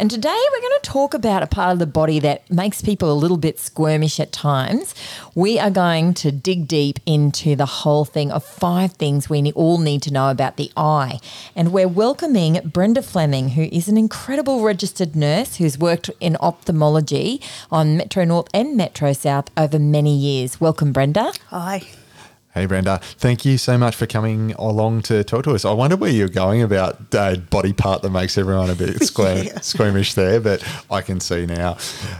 And today we're going to talk about a part of the body that makes people a little bit squirmish at times. We are going to dig deep into the whole thing of five things we all need to know about the eye. And we're welcoming Brenda Fleming, who is an incredible registered nurse who's worked in ophthalmology on Metro North and Metro South over many years. Welcome, Brenda. Hi. Hey, Brenda. Thank you so much for coming along to talk to us. I wonder where you're going about uh, body part that makes everyone a bit yeah. squeamish there, but I can see now.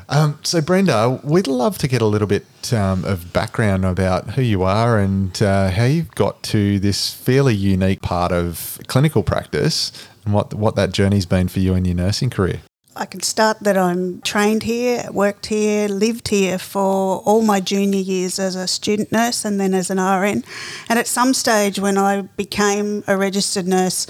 Um, so, Brenda, we'd love to get a little bit um, of background about who you are and uh, how you've got to this fairly unique part of clinical practice and what, what that journey's been for you in your nursing career. I can start that I'm trained here, worked here, lived here for all my junior years as a student nurse and then as an RN. And at some stage, when I became a registered nurse,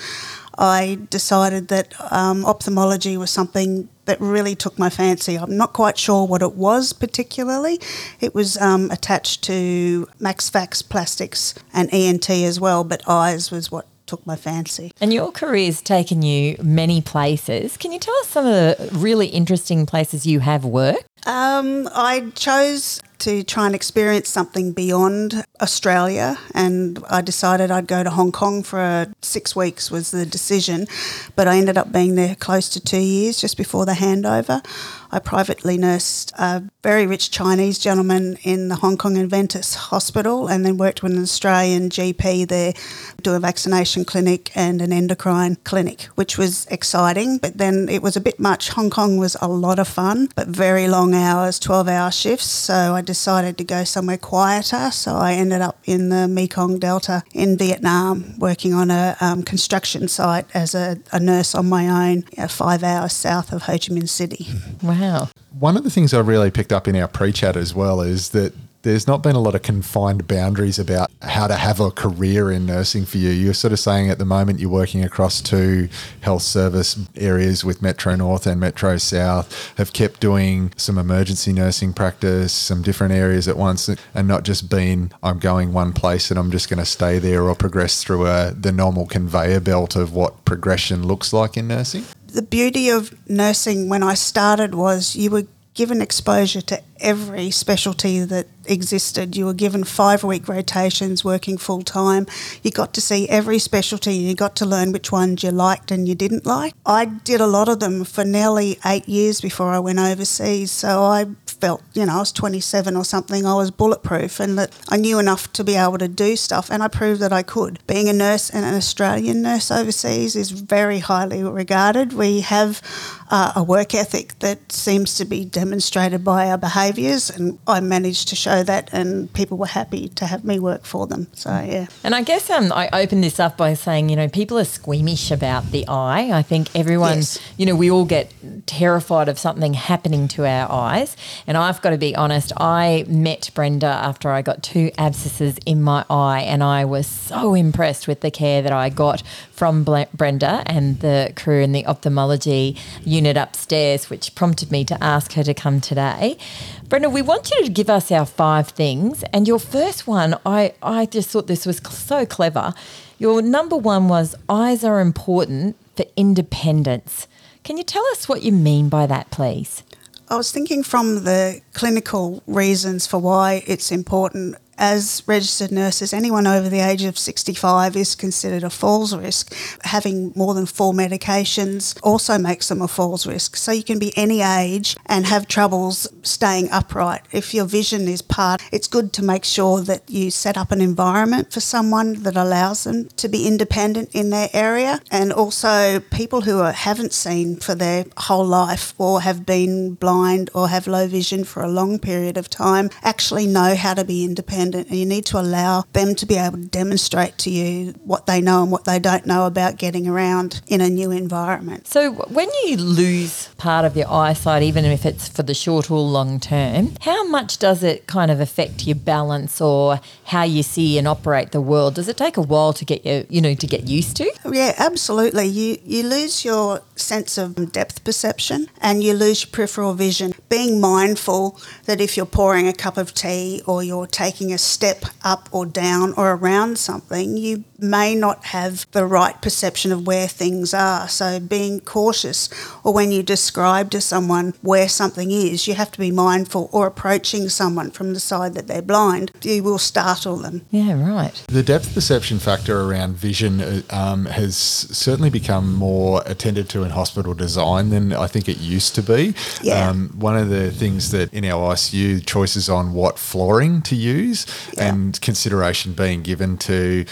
I decided that um, ophthalmology was something that really took my fancy. I'm not quite sure what it was particularly. It was um, attached to Max Fax Plastics and ENT as well, but eyes was what took my fancy. And your career's taken you many places. Can you tell us some of the really interesting places you have worked? Um, I chose to try and experience something beyond Australia, and I decided I'd go to Hong Kong for six weeks was the decision, but I ended up being there close to two years just before the handover. I privately nursed a very rich Chinese gentleman in the Hong Kong Adventist Hospital and then worked with an Australian GP there, do a vaccination clinic and an endocrine clinic, which was exciting. But then it was a bit much. Hong Kong was a lot of fun, but very long hours, 12 hour shifts. So I decided to go somewhere quieter. So I ended up in the Mekong Delta in Vietnam, working on a um, construction site as a, a, nurse on my own, you know, five hours south of Ho Chi Minh City. Wow. One of the things I really picked up in our pre chat as well is that there's not been a lot of confined boundaries about how to have a career in nursing for you. You're sort of saying at the moment you're working across two health service areas with Metro North and Metro South, have kept doing some emergency nursing practice, some different areas at once, and not just been, I'm going one place and I'm just going to stay there or progress through a, the normal conveyor belt of what progression looks like in nursing? The beauty of nursing when I started was you were given exposure to every specialty that existed. You were given five week rotations working full time. You got to see every specialty you got to learn which ones you liked and you didn't like. I did a lot of them for nearly eight years before I went overseas. So I felt, you know, I was 27 or something, I was bulletproof and that I knew enough to be able to do stuff and I proved that I could. Being a nurse and an Australian nurse overseas is very highly regarded. We have uh, a work ethic that seems to be demonstrated by our behaviours and I managed to show that and people were happy to have me work for them. So, yeah. And I guess um, I opened this up by saying, you know, people are squeamish about the eye. I think everyone, yes. you know, we all get terrified of something happening to our eyes. And I've got to be honest, I met Brenda after I got two abscesses in my eye, and I was so impressed with the care that I got from Brenda and the crew in the ophthalmology unit upstairs, which prompted me to ask her to come today. Brenda, we want you to give us our five things. And your first one, I, I just thought this was so clever. Your number one was eyes are important for independence. Can you tell us what you mean by that, please? I was thinking from the clinical reasons for why it's important as registered nurses, anyone over the age of 65 is considered a falls risk. Having more than four medications also makes them a falls risk. So you can be any age and have troubles staying upright. If your vision is part, it's good to make sure that you set up an environment for someone that allows them to be independent in their area. And also, people who are, haven't seen for their whole life or have been blind or have low vision for a long period of time actually know how to be independent. And you need to allow them to be able to demonstrate to you what they know and what they don't know about getting around in a new environment. So, when you lose part of your eyesight, even if it's for the short or long term, how much does it kind of affect your balance or how you see and operate the world? Does it take a while to get you, you know, to get used to? Yeah, absolutely. You you lose your sense of depth perception and you lose your peripheral vision. Being mindful that if you're pouring a cup of tea or you're taking a step up or down or around something, you may not have the right perception of where things are. So being cautious or when you describe to someone where something is, you have to be mindful or approaching someone from the side that they're blind, you will startle them. Yeah, right. The depth perception factor around vision uh, um, has certainly become more attended to in hospital design than I think it used to be. Yeah. Um, one of the things that in our ICU choices on what flooring to use Yeah. and consideration being given to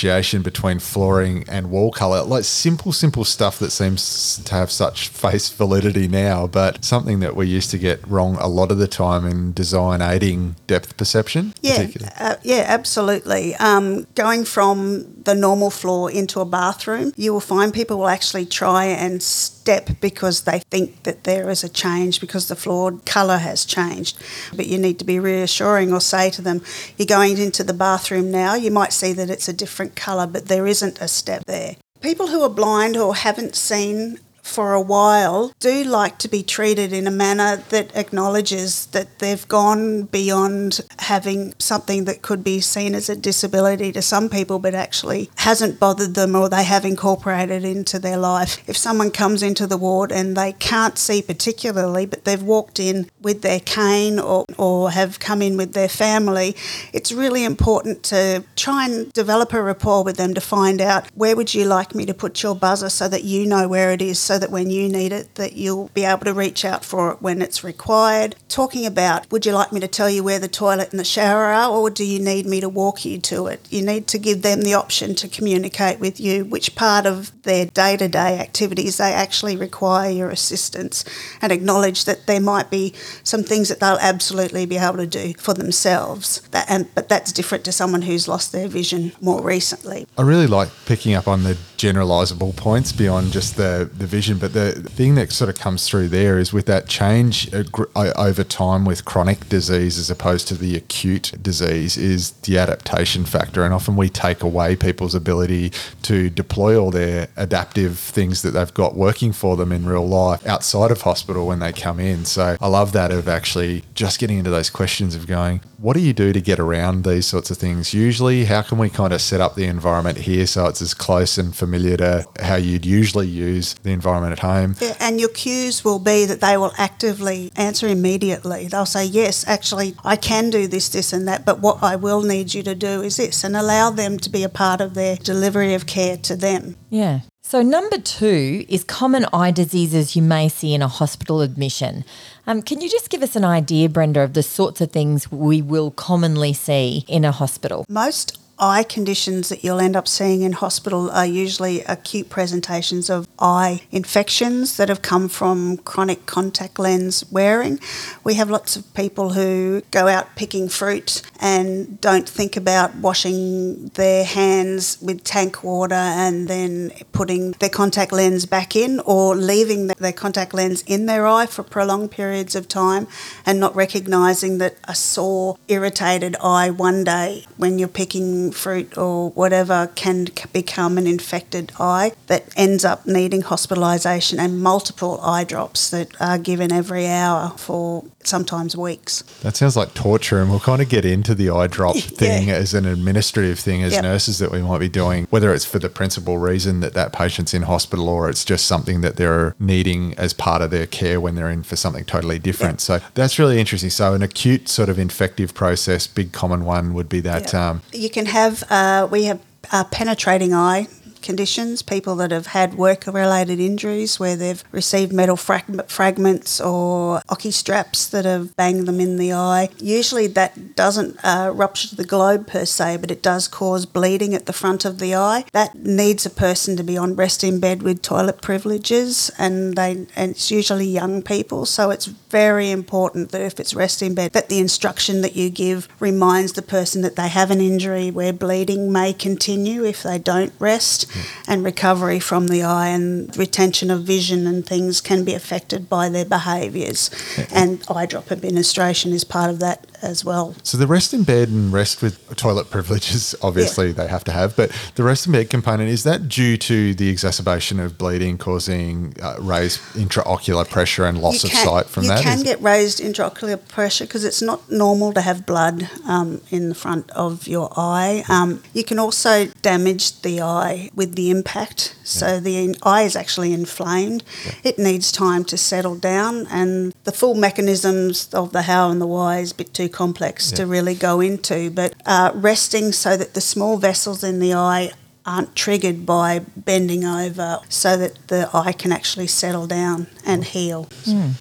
differentiation between flooring and wall color, like simple, simple stuff that seems to have such face validity now, but something that we used to get wrong a lot of the time in design aiding depth perception. Yeah, uh, yeah, absolutely. Um, going from the normal floor into a bathroom, you will find people will actually try and step because they think that there is a change because the floor colour has changed. But you need to be reassuring or say to them, you're going into the bathroom now, you might see that it's a different colour, but there isn't a step there. People who are blind or haven't seen for a while do like to be treated in a manner that acknowledges that they've gone beyond having something that could be seen as a disability to some people but actually hasn't bothered them or they have incorporated into their life. If someone comes into the ward and they can't see particularly but they've walked in with their cane or, or have come in with their family, it's really important to try and develop a rapport with them to find out where would you like me to put your buzzer so that you know where it is so that when you need it that you'll be able to reach out for it when it's required. Talking about would you like me to tell you where the toilet and the shower are or do you need me to walk you to it? You need to give them the option to communicate with you which part of their day-to-day activities they actually require your assistance and acknowledge that there might be some things that they'll absolutely be able to do for themselves. That, and, but that's different to someone who's lost their vision more recently. I really like picking up on the generalizable points beyond just the, the vision, but the thing that sort of comes through there is with that change uh, o- over time with chronic disease as opposed to the acute disease is the adaptation factor. And often we take away people's ability to deploy all their adaptive things that they've got working for them in real life outside of hospital when they come in. So I love that of actually just getting into those questions of going, what do you do to get around these sorts of things? Usually, how can we kind of set up the environment here so it's as close and familiar to how you'd usually use the environment at home? Yeah, and your cues will be that they will actively answer immediately. They'll say, Yes, actually, I can do this, this, and that, but what I will need you to do is this, and allow them to be a part of their delivery of care to them. Yeah. So, number two is common eye diseases you may see in a hospital admission. Um, can you just give us an idea, Brenda, of the sorts of things we will commonly see in a hospital? Most eye conditions that you'll end up seeing in hospital are usually acute presentations of eye infections that have come from chronic contact lens wearing. We have lots of people who go out picking fruit and don't think about washing their hands with tank water and then putting their contact lens back in or leaving their contact lens in their eye for prolonged periods of time and not recognizing that a sore, irritated eye one day when you're picking passion fruit or whatever can become an infected eye that ends up needing hospitalisation and multiple eye drops that are given every hour for sometimes weeks. That sounds like torture, and we'll kind of get into the eye drop thing Yeah. as an administrative thing as Yep. nurses that we might be doing, whether it's for the principal reason that that patient's in hospital or it's just something that they're needing as part of their care when they're in for something totally different. So that's really interesting. So an acute sort of infective process, big common one would be that. Yeah. Um, you can have, uh, we have a penetrating eye conditions, people that have had work related injuries where they've received metal frag- fragments or hockey straps that have banged them in the eye. Usually that doesn't uh, rupture the globe per se, but it does cause bleeding at the front of the eye. That needs a person to be on rest in bed with toilet privileges, and they and it's usually young people, so it's very important that if it's rest in bed, that the instruction that you give reminds the person that they have an injury where bleeding may continue if they don't rest, and recovery from the eye and retention of vision and things can be affected by their behaviours. And eye drop administration is part of that as well. So the rest in bed and rest with toilet privileges, obviously they have to have, but the rest in bed component is that due to the exacerbation of bleeding causing uh, raised intraocular pressure and loss of sight from you that? You can get raised intraocular pressure because it's not normal to have blood um, in the front of your eye. Um, you can also damage the eye with the impact. So the eye is actually inflamed. It needs time to settle down, and the full mechanisms of the how and the why is a bit too complex to really go into. But uh, resting so that the small vessels in the eye aren't triggered by bending over so that the eye can actually settle down and heal.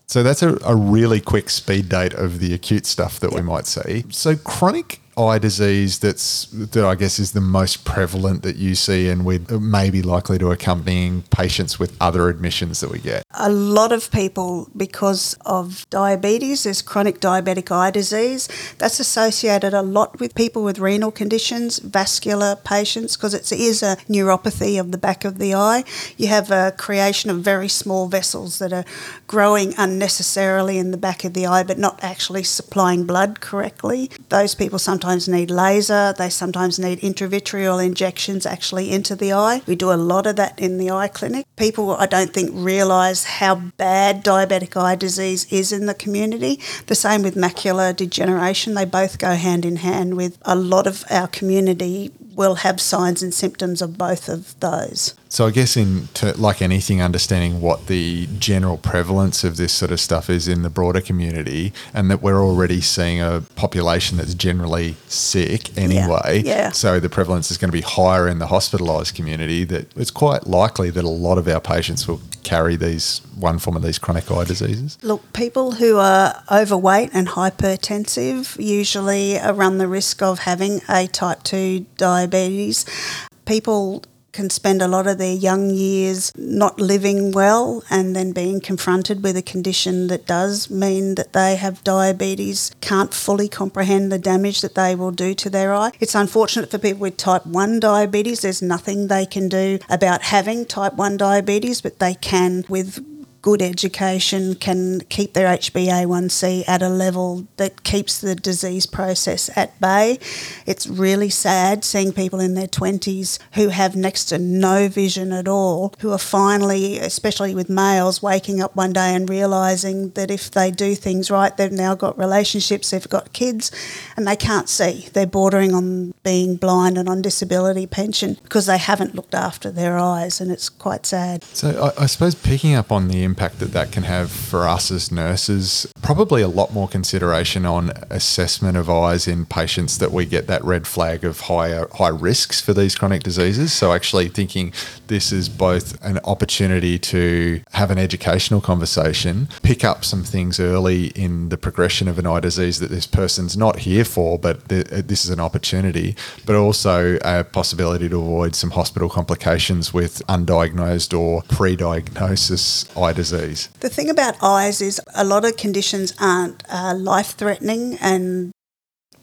So that's a, a really quick speed date of the acute stuff that we might see. So chronic eye disease that's that I guess is the most prevalent that you see and we may be likely to accompanying patients with other admissions that we get. A lot of people, because of diabetes, there's chronic diabetic eye disease. That's associated a lot with people with renal conditions, vascular patients, because it is a neuropathy of the back of the eye. You have a creation of very small vessels that are growing unnecessarily in the back of the eye, but not actually supplying blood correctly. Those people sometimes need laser, they sometimes need intravitreal injections actually into the eye. We do a lot of that in the eye clinic. People, I don't think, realise how bad diabetic eye disease is in the community. The same with macular degeneration, they both go hand in hand with a lot of our community will have signs and symptoms of both of those. So I guess in to, like anything, understanding what the general prevalence of this sort of stuff is in the broader community, and that we're already seeing a population that's generally sick anyway. yeah. So the prevalence is going to be higher in the hospitalised community. That it's quite likely that a lot of our patients will carry these one form of these chronic eye diseases. Look, people who are overweight and hypertensive usually run the risk of having a type 2 diabetes. People can spend a lot of their young years not living well and then being confronted with a condition that does mean that they have diabetes, can't fully comprehend the damage that they will do to their eye. It's unfortunate for people with type 1 diabetes. There's nothing they can do about having type 1 diabetes, but they can with good education can keep their HbA1c at a level that keeps the disease process at bay. It's really sad seeing people in their 20s who have next to no vision at all, who are finally, especially with males, waking up one day and realising that if they do things right, they've now got relationships, they've got kids, and they can't see. They're bordering on being blind and on disability pension because they haven't looked after their eyes, and it's quite sad. So I, I suppose picking up on the impact that that can have for us as nurses, probably a lot more consideration on assessment of eyes in patients that we get that red flag of higher high risks for these chronic diseases. So actually thinking this is both an opportunity to have an educational conversation, pick up some things early in the progression of an eye disease that this person's not here for, but th- uh, this is an opportunity, but also a possibility to avoid some hospital complications with undiagnosed or pre-diagnosis eye disease. The thing about eyes is a lot of conditions aren't uh, life threatening and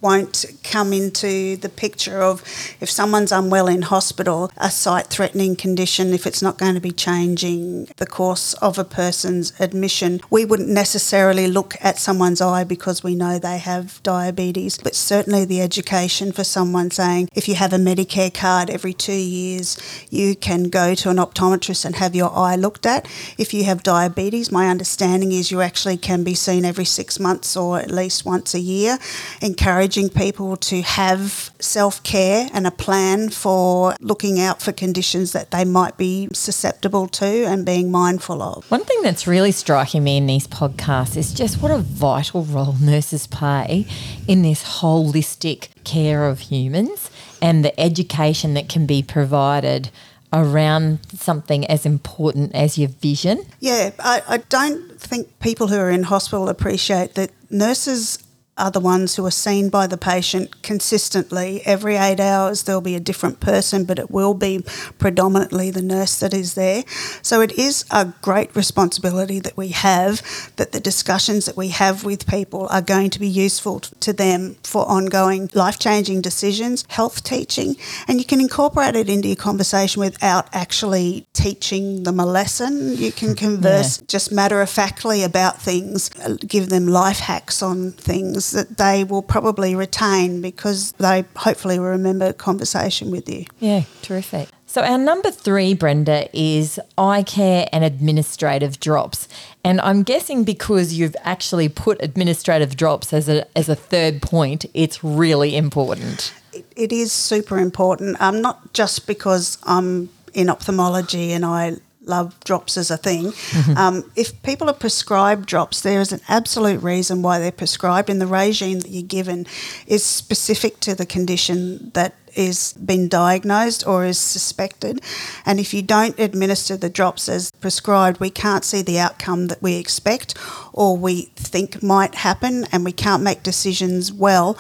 won't come into the picture of if someone's unwell in hospital, a sight threatening condition, if it's not going to be changing the course of a person's admission, we wouldn't necessarily look at someone's eye because we know they have diabetes. But certainly the education for someone saying if you have a Medicare card every two years, you can go to an optometrist and have your eye looked at. If you have diabetes, my understanding is you actually can be seen every six months or at least once a year. Encouraging people to have self care and a plan for looking out for conditions that they might be susceptible to and being mindful of. One thing that's really striking me in these podcasts is just what a vital role nurses play in this holistic care of humans and the education that can be provided around something as important as your vision. Yeah, I, I don't think people who are in hospital appreciate that nurses are the ones who are seen by the patient consistently. Every eight hours, there'll be a different person, but it will be predominantly the nurse that is there. So it is a great responsibility that we have that the discussions that we have with people are going to be useful to them for ongoing life changing decisions, health teaching, and you can incorporate it into your conversation without actually teaching them a lesson. You can converse yeah. just matter of factly about things, give them life hacks on things that they will probably retain because they hopefully will remember a conversation with you. Yeah, terrific. So, our number three, Brenda, is eye care and administrative drops. And I'm guessing because you've actually put administrative drops as a, as a third point, it's really important. it, it is super important, um, not just because I'm in ophthalmology and I love drops as a thing. Mm-hmm. Um, if people are prescribed drops, there is an absolute reason why they're prescribed, and the regime that you're given is specific to the condition that is been diagnosed or is suspected. And if you don't administer the drops as prescribed, we can't see the outcome that we expect or we think might happen, and we can't make decisions well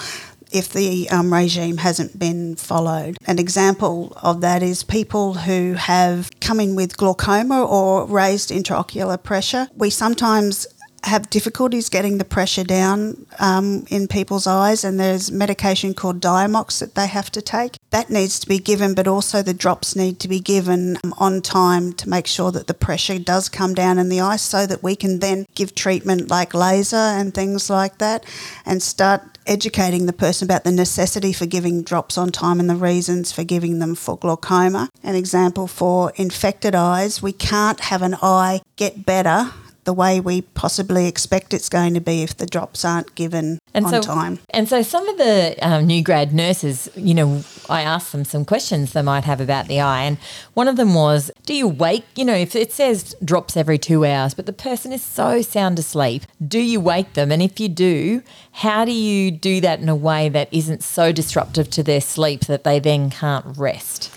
if the um, regime hasn't been followed. An example of that is people who have come in with glaucoma or raised intraocular pressure. We sometimes have difficulties getting the pressure down um, in people's eyes, and there's medication called Diamox that they have to take. That needs to be given, but also the drops need to be given um, on time to make sure that the pressure does come down in the eye so that we can then give treatment like laser and things like that and start educating the person about the necessity for giving drops on time and the reasons for giving them for glaucoma. An example for infected eyes, we can't have an eye get better the way we possibly expect it's going to be if the drops aren't given and on so, time. And so some of the um, new grad nurses, you know, I asked them some questions they might have about the eye. And one of them was, do you wake, you know, if it says drops every two hours, but the person is so sound asleep, do you wake them? And if you do, how do you do that in a way that isn't so disruptive to their sleep that they then can't rest?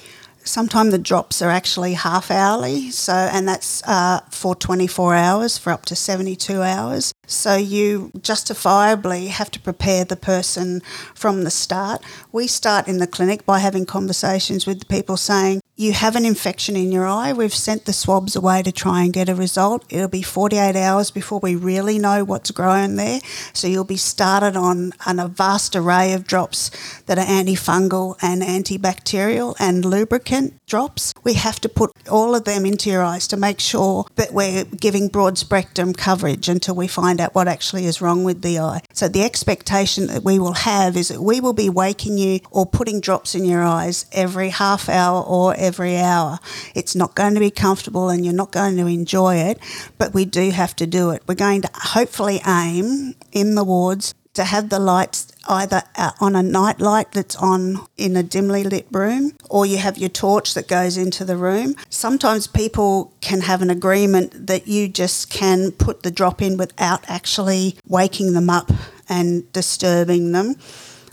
Sometimes the drops are actually half hourly, so and that's uh, for 24 hours for up to 72 hours. So you justifiably have to prepare the person from the start. We start in the clinic by having conversations with the people saying, you have an infection in your eye. We've sent the swabs away to try and get a result. It'll be 48 hours before we really know what's growing there. So you'll be started on, on a vast array of drops that are antifungal and antibacterial and lubricant drops. We have to put all of them into your eyes to make sure that we're giving broad spectrum coverage until we find out what actually is wrong with the eye. So the expectation that we will have is that we will be waking you or putting drops in your eyes every half hour or every every hour. It's not going to be comfortable and you're not going to enjoy it, but we do have to do it. We're going to hopefully aim in the wards to have the lights either uh, on a night light that's on in a dimly lit room or you have your torch that goes into the room. Sometimes people can have an agreement that you just can put the drop in without actually waking them up and disturbing them.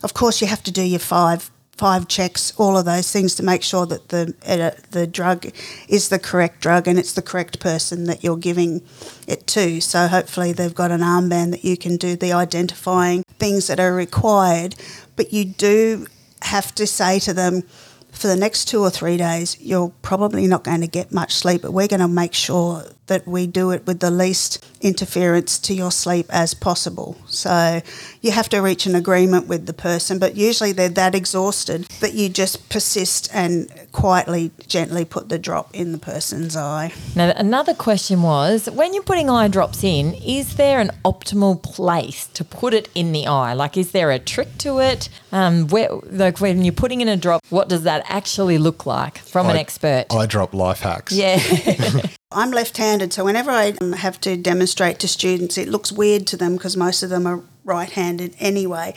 Of course, you have to do your five five checks, all of those things to make sure that the uh, the drug is the correct drug and it's the correct person that you're giving it to. So hopefully they've got an armband that you can do the identifying things that are required, but you do have to say to them for the next two or three days, you're probably not going to get much sleep, but we're going to make sure that we do it with the least interference to your sleep as possible. So you have to reach an agreement with the person, but usually they're that exhausted that you just persist and quietly, gently put the drop in the person's eye. Now, another question was when you're putting eye drops in, is there an optimal place to put it in the eye? Like, is there a trick to it? Um, where, like, when you're putting in a drop, what does that actually look like from an expert? Eye drop life hacks. yeah. I'm left handed, so whenever I have to demonstrate to students, it looks weird to them because most of them are right handed anyway.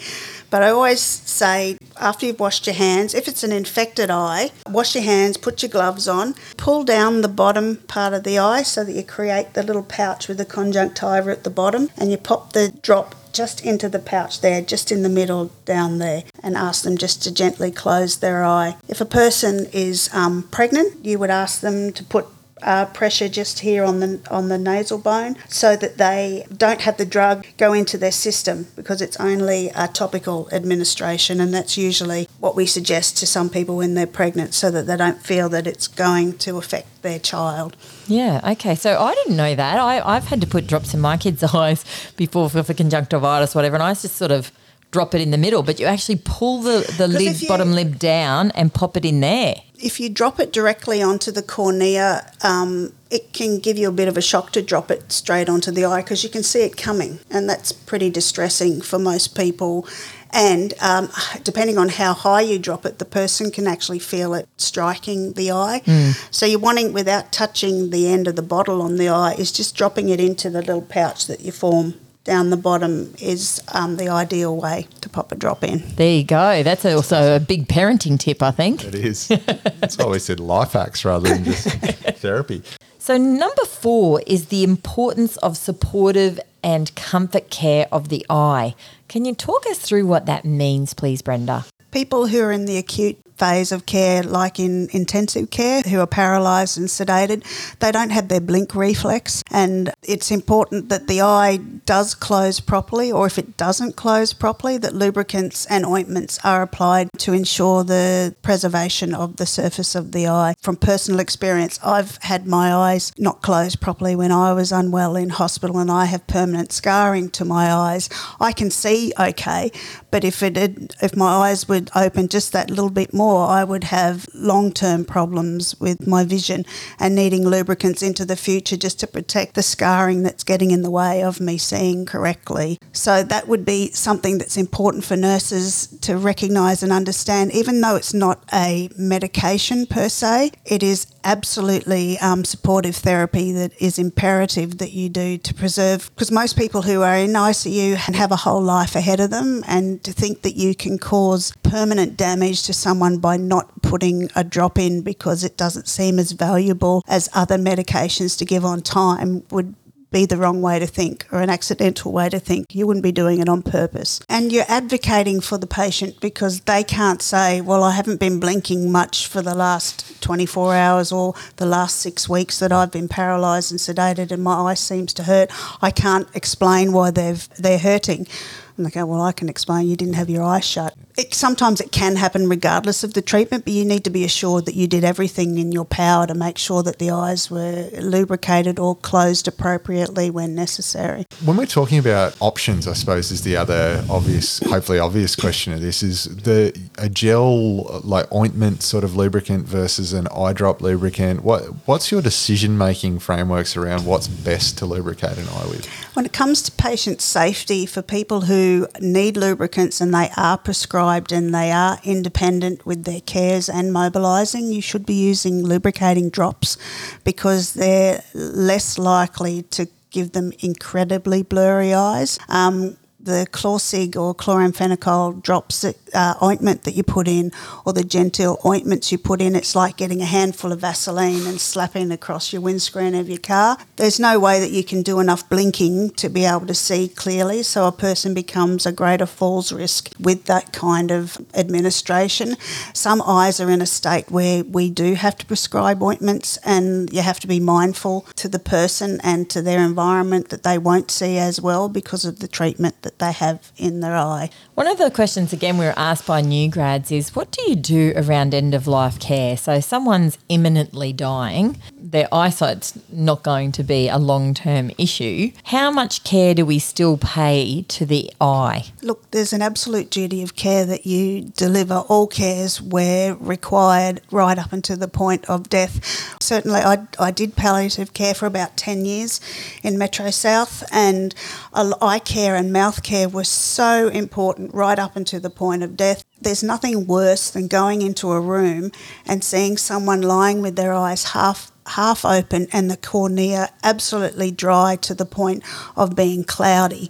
But I always say after you've washed your hands, if it's an infected eye, wash your hands, put your gloves on, pull down the bottom part of the eye so that you create the little pouch with the conjunctiva at the bottom, and you pop the drop just into the pouch there, just in the middle down there, and ask them just to gently close their eye. If a person is um, pregnant, you would ask them to put uh, pressure just here on the on the nasal bone, so that they don't have the drug go into their system because it's only a topical administration, and that's usually what we suggest to some people when they're pregnant, so that they don't feel that it's going to affect their child. Yeah, okay. So I didn't know that. I, I've had to put drops in my kids' eyes before for, for conjunctivitis, whatever, and I just sort of drop it in the middle, but you actually pull the, the lid, you- bottom lid down and pop it in there. if you drop it directly onto the cornea, um, it can give you a bit of a shock to drop it straight onto the eye because you can see it coming, and that's pretty distressing for most people. And um, depending on how high you drop it, the person can actually feel it striking the eye. So you're wanting, without touching the end of the bottle on the eye, is just dropping it into the little pouch that you form down the bottom is um, the ideal way to pop a drop in. There you go. That's also a big parenting tip, I think. It is. That's why we said life hacks rather than just therapy. So, number four is the importance of supportive and comfort care of the eye. Can you talk us through what that means, please, Brenda? people who are in the acute phase of care, like in intensive care, who are paralysed and sedated, they don't have their blink reflex. And it's important that the eye does close properly, or if it doesn't close properly, that lubricants and ointments are applied to ensure the preservation of the surface of the eye. From personal experience, I've had my eyes not closed properly when I was unwell in hospital, and I have permanent scarring to my eyes. I can see okay, but if it had, if my eyes would open just that little bit more, I would have long term problems with my vision and needing lubricants into the future just to protect the scarring that's getting in the way of me seeing correctly. So that would be something that's important for nurses to recognise and understand, even though it's not a medication per se, it is absolutely um, supportive therapy that is imperative that you do to preserve. Because most people who are in ICU and have a whole life ahead of them, and to think that you can cause permanent damage to someone by not putting a drop in because it doesn't seem as valuable as other medications to give on time would be the wrong way to think or an accidental way to think. You wouldn't be doing it on purpose. And you're advocating for the patient because they can't say, well, I haven't been blinking much for the last 24 hours or the last six weeks that I've been paralysed and sedated and my eye seems to hurt. I can't explain why they've, they're hurting. And they go, well, I can explain you didn't have your eyes shut. It, sometimes it can happen regardless of the treatment, but you need to be assured that you did everything in your power to make sure that the eyes were lubricated or closed appropriately when necessary. When we're talking about options, I suppose is the other obvious, hopefully obvious question of this is the a gel like ointment sort of lubricant versus an eye drop lubricant. What what's your decision making frameworks around what's best to lubricate an eye with? When it comes to patient safety, for people who need lubricants and they are prescribed and they are independent with their cares and mobilising, you should be using lubricating drops because they're less likely to give them incredibly blurry eyes. Um, the Chlorsig or chloramphenicol drops uh, ointment that you put in, or the GenTeal ointments you put in, it's like getting a handful of Vaseline and slapping across your windscreen of your car. There's no way that you can do enough blinking to be able to see clearly, so a person becomes a greater falls risk with that kind of administration. Some eyes are in a state where we do have to prescribe ointments, and you have to be mindful to the person and to their environment that they won't see as well because of the treatment that that they have in their eye. One of the questions, again, we were asked by new grads is what do you do around end of life care? So, someone's imminently dying, their eyesight's not going to be a long term issue. How much care do we still pay to the eye? Look, there's an absolute duty of care that you deliver all cares where required right up until the point of death. Certainly, I, I did palliative care for about 10 years in Metro South, and eye care and mouth care was so important right up until the point of death. There's nothing worse than going into a room and seeing someone lying with their eyes half half open and the cornea absolutely dry to the point of being cloudy.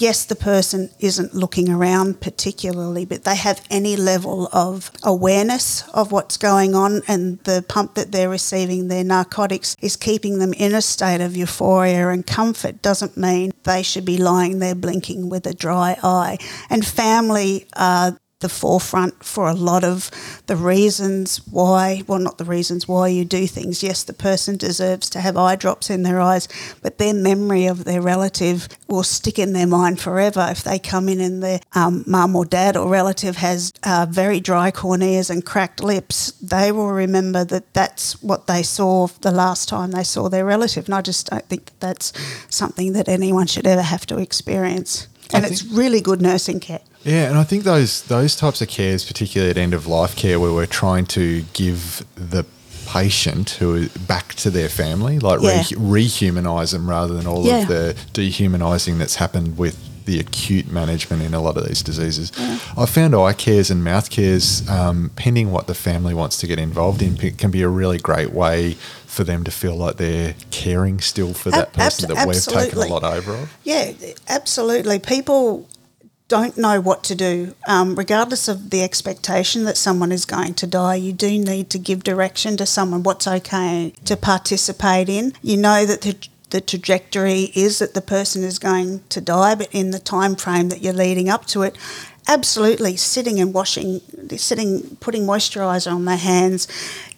Yes, the person isn't looking around particularly, but they have any level of awareness of what's going on, and the pump that they're receiving, their narcotics, is keeping them in a state of euphoria and comfort. Doesn't mean they should be lying there blinking with a dry eye. And family are the forefront for a lot of the reasons why, well, not the reasons why you do things. Yes, the person deserves to have eye drops in their eyes, but their memory of their relative will stick in their mind forever. If they come in and their um, mum or dad or relative has uh, very dry corneas and cracked lips, they will remember that that's what they saw the last time they saw their relative. And I just don't think that that's something that anyone should ever have to experience. And it's really good nursing care. Yeah, and I think those those types of cares, particularly at end of life care, where we're trying to give the patient who is back to their family, like yeah. re- rehumanize them rather than all yeah. of the dehumanizing that's happened with the acute management in a lot of these diseases. Yeah. I found eye cares and mouth cares, um, pending what the family wants to get involved in, can be a really great way for them to feel like they're caring still for that person ab- that we've taken a lot over of. Yeah, absolutely. People don't know what to do, um, regardless of the expectation that someone is going to die, you do need to give direction to someone what's okay to participate in. You know that the, the trajectory is that the person is going to die, but in the time frame that you're leading up to it, absolutely sitting and washing, sitting, putting moisturiser on their hands,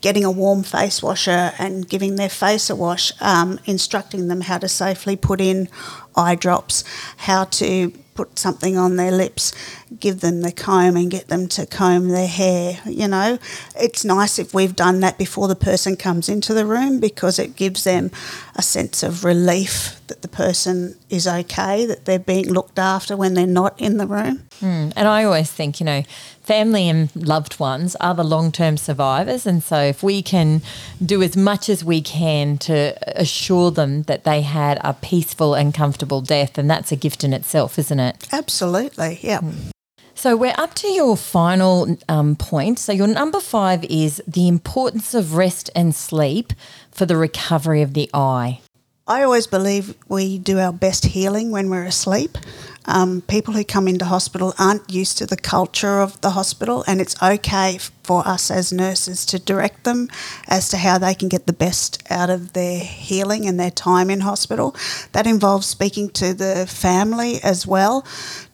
getting a warm face washer and giving their face a wash, um, instructing them how to safely put in eye drops, how to put something on their lips, give them the comb and get them to comb their hair. You know, it's nice if we've done that before the person comes into the room because it gives them a sense of relief that the person is okay, that they're being looked after when they're not in the room. Mm. And I always think, you know, family and loved ones are the long term survivors. And so if we can do as much as we can to assure them that they had a peaceful and comfortable death, then that's a gift in itself, isn't it? Absolutely, yeah. Mm. So we're up to your final um, point. So your number five is the importance of rest and sleep for the recovery of the eye. I always believe we do our best healing when we're asleep. Um, people who come into hospital aren't used to the culture of the hospital, and it's okay for us as nurses to direct them as to how they can get the best out of their healing and their time in hospital. That involves speaking to the family as well.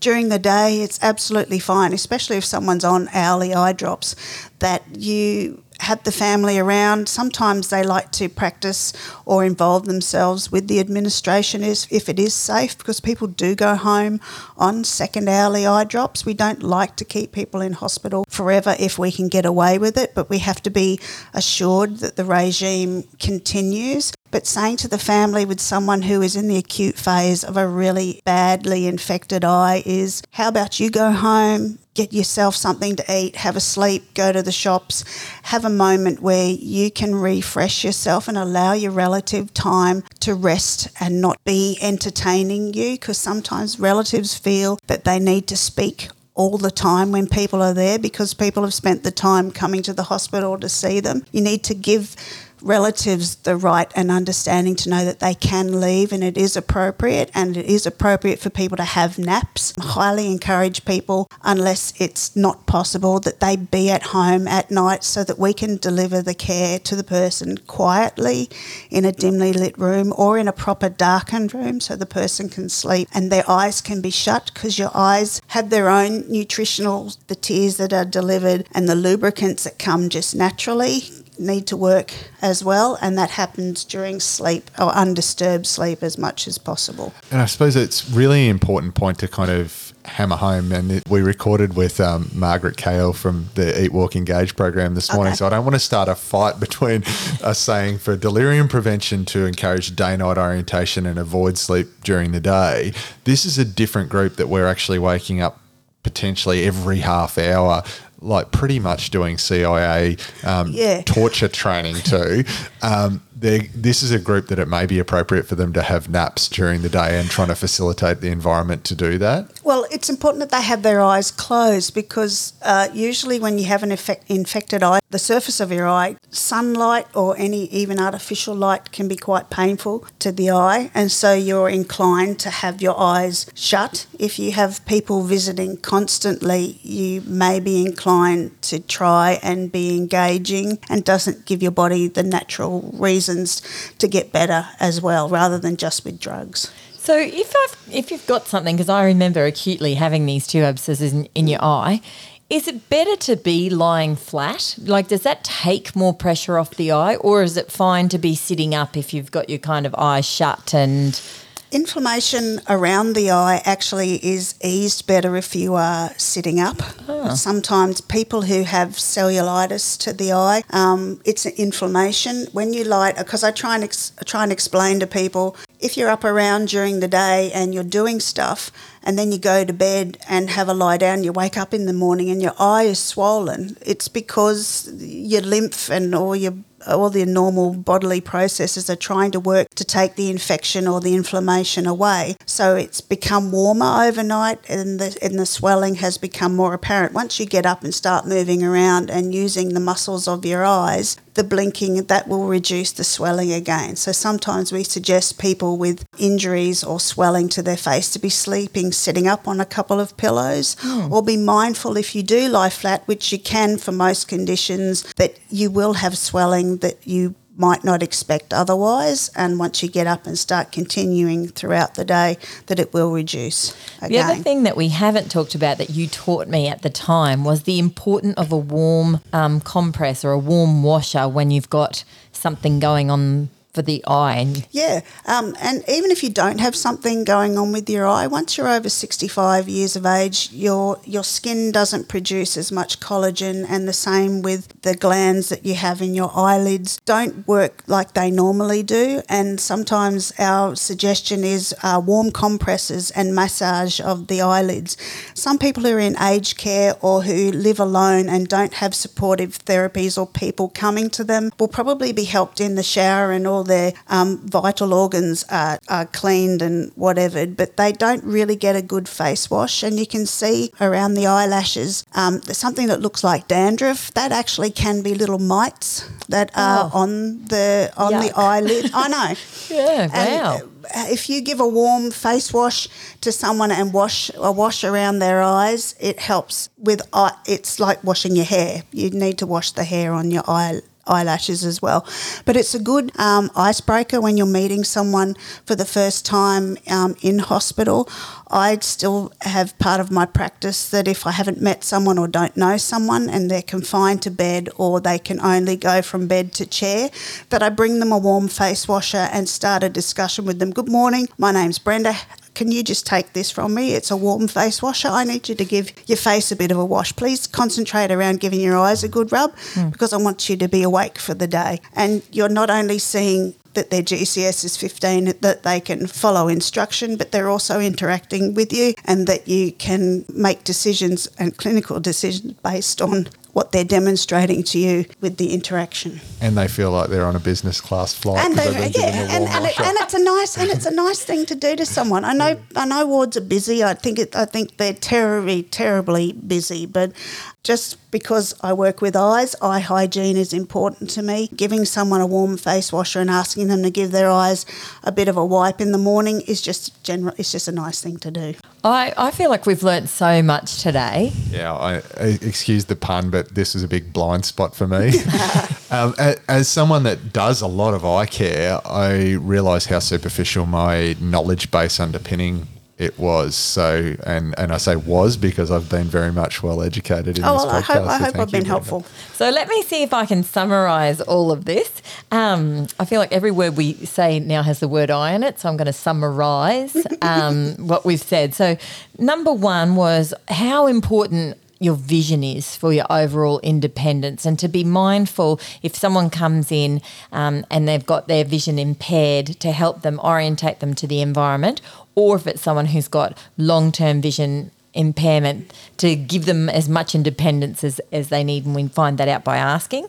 During the day, it's absolutely fine, especially if someone's on hourly eye drops, that you have the family around. Sometimes they like to practice or involve themselves with the administration if it is safe because people do go home on second hourly eye drops. We don't like to keep people in hospital forever if we can get away with it, but we have to be assured that the regime continues. But saying to the family with someone who is in the acute phase of a really badly infected eye is how about you go home, get yourself something to eat, have a sleep, go to the shops, have a moment where you can refresh yourself and allow your relative time to rest and not be entertaining you because sometimes relatives feel that they need to speak all the time when people are there because people have spent the time coming to the hospital to see them. You need to give relatives the right and understanding to know that they can leave and it is appropriate and it is appropriate for people to have naps. I highly encourage people, unless it's not possible, that they be at home at night so that we can deliver the care to the person quietly in a dimly lit room or in a proper darkened room so the person can sleep and their eyes can be shut because your eyes have their own nutritional, the tears that are delivered and the lubricants that come just naturally need to work as well, and that happens during sleep or undisturbed sleep as much as possible. And I suppose it's really important point to kind of hammer home. And it, we recorded with um, Margaret Kale from the Eat, Walk, Engage program this morning. Okay. So I don't want to start a fight between us saying for delirium prevention to encourage day night orientation and avoid sleep during the day. This is a different group that we're actually waking up potentially every half hour. Like pretty much doing CIA um, Yeah. torture training too. Um, this is a group that it may be appropriate for them to have naps during the day and trying to facilitate the environment to do that. Well, it's important that they have their eyes closed because uh, usually when you have an effect, infected eye, the surface of your eye, sunlight or any even artificial light can be quite painful to the eye, and so you're inclined to have your eyes shut. If you have people visiting constantly, you may be inclined to try and be engaging and doesn't give your body the natural reasons to get better as well, rather than just with drugs. So if I've if you've got something, because I remember acutely having these two abscesses in, in your eye, is it better to be lying flat? Like, does that take more pressure off the eye, or is it fine to be sitting up if you've got your kind of eye shut and Inflammation around the eye actually is eased better if you are sitting up. Sometimes people who have cellulitis to the eye, um, it's an inflammation. When you lie, because I try and ex- try and explain to people, if you're up around during the day and you're doing stuff, and then you go to bed and have a lie down, you wake up in the morning and your eye is swollen. It's because your lymph and all your all the normal bodily processes are trying to work to take the infection or the inflammation away. So it's become warmer overnight and the, and the swelling has become more apparent. Once you get up and start moving around and using the muscles of your eyes, the blinking, that will reduce the swelling again. So sometimes we suggest people with injuries or swelling to their face to be sleeping sitting up on a couple of pillows hmm. or be mindful if you do lie flat, which you can for most conditions, that you will have swelling that you might not expect otherwise. And once you get up and start continuing throughout the day, that it will reduce again. The other thing that we haven't talked about that you taught me at the time was the importance of a warm um, compress or a warm washer when you've got something going on for the eye. Yeah, um, and even if you don't have something going on with your eye, once you're over 65 years of age, your your skin doesn't produce as much collagen, and the same with the glands that you have in your eyelids don't work like they normally do. And sometimes our suggestion is uh, warm compresses and massage of the eyelids. Some people who are in aged care or who live alone and don't have supportive therapies or people coming to them will probably be helped in the shower and all their um, vital organs are, are cleaned and whatever, but they don't really get a good face wash. And you can see around the eyelashes um, there's something that looks like dandruff. That actually can be little mites that are on the on the eyelid. I know. yeah, And, wow. uh, if you give a warm face wash to someone and wash a wash around their eyes, it helps with eye. It's like washing your hair. You need to wash the hair on your eye eyelashes as well. But it's a good um, icebreaker when you're meeting someone for the first time um, in hospital. I still have part of my practice that if I haven't met someone or don't know someone and they're confined to bed or they can only go from bed to chair, that I bring them a warm face washer and start a discussion with them. Good morning, my name's Brenda. Can you just take this from me? It's a warm face washer. I need you to give your face a bit of a wash. Please concentrate around giving your eyes a good rub hmm. because I want you to be awake for the day. And you're not only seeing that their GCS is 15, that they can follow instruction, but they're also interacting with you and that you can make decisions and clinical decisions based on what they're demonstrating to you with the interaction. And they feel like they're on a business class flight And, they, they've yeah, and, and, it, and it's a nice and it's a nice thing to do to someone. I know I know wards are busy. I think it, I think they're terribly terribly busy, but just because I work with eyes, eye hygiene is important to me. Giving someone a warm face washer and asking them to give their eyes a bit of a wipe in the morning is just general. It's just a nice thing to do. I, I feel like we've learnt so much today. Yeah, I, I excuse the pun, but this is a big blind spot for me. um, a- as someone that does a lot of eye care, I realise how superficial my knowledge base underpinning it was. So, and and I say was because I've been very much well educated in Oh, this well, I podcast. hope, I so hope I've been helpful. So let me see if I can summarize all of this. Um, I feel like every word we say now has the word I in it, so I'm going to summarize um, what we've said. So, number one was how important your vision is for your overall independence, and to be mindful if someone comes in um, and they've got their vision impaired, to help them orientate them to the environment, or if it's someone who's got long term vision impairment to give them as much independence as, as they need and we find that out by asking.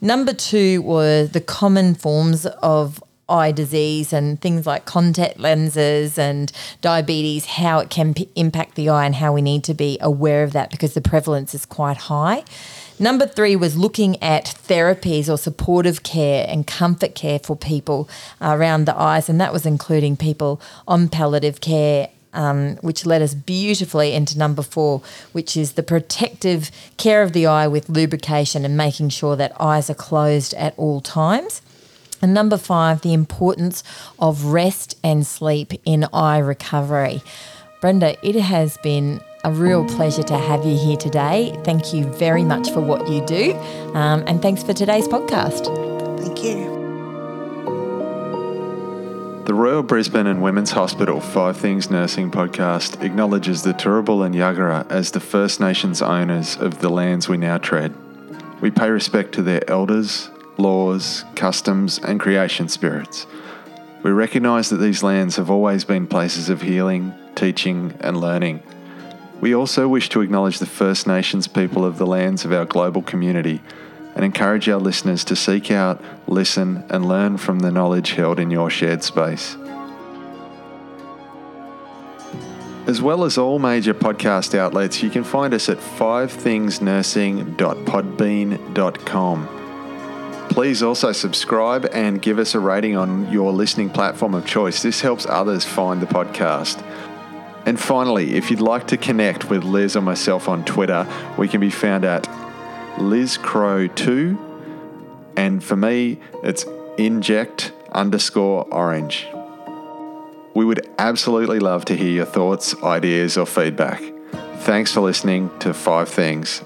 Number two were the common forms of eye disease and things like contact lenses and diabetes how it can p- impact the eye and how we need to be aware of that because the prevalence is quite high Number three was looking at therapies or supportive care and comfort care for people around the eyes, and that was including people on palliative care um, which led us beautifully into number four, which is the protective care of the eye with lubrication and making sure that eyes are closed at all times. And number five, the importance of rest and sleep in eye recovery. Brenda, it has been a real pleasure to have you here today. Thank you very much for what you do. Um, and thanks for today's podcast. Thank you. The Royal Brisbane and Women's Hospital Five Things Nursing podcast acknowledges the Turrbal and Yagara as the First Nations owners of the lands we now tread. We pay respect to their elders, laws, customs, and creation spirits. We recognise that these lands have always been places of healing, teaching, and learning. We also wish to acknowledge the First Nations people of the lands of our global community and encourage our listeners to seek out, listen, and learn from the knowledge held in your shared space. As well as all major podcast outlets, you can find us at fivethingsnursing.podbean.com. Please also subscribe and give us a rating on your listening platform of choice. This helps others find the podcast. And finally, if you'd like to connect with Liz or myself on Twitter, we can be found at LizCrowe2. And for me, it's inject underscore orange. We would absolutely love to hear your thoughts, ideas, or feedback. Thanks for listening to Five Things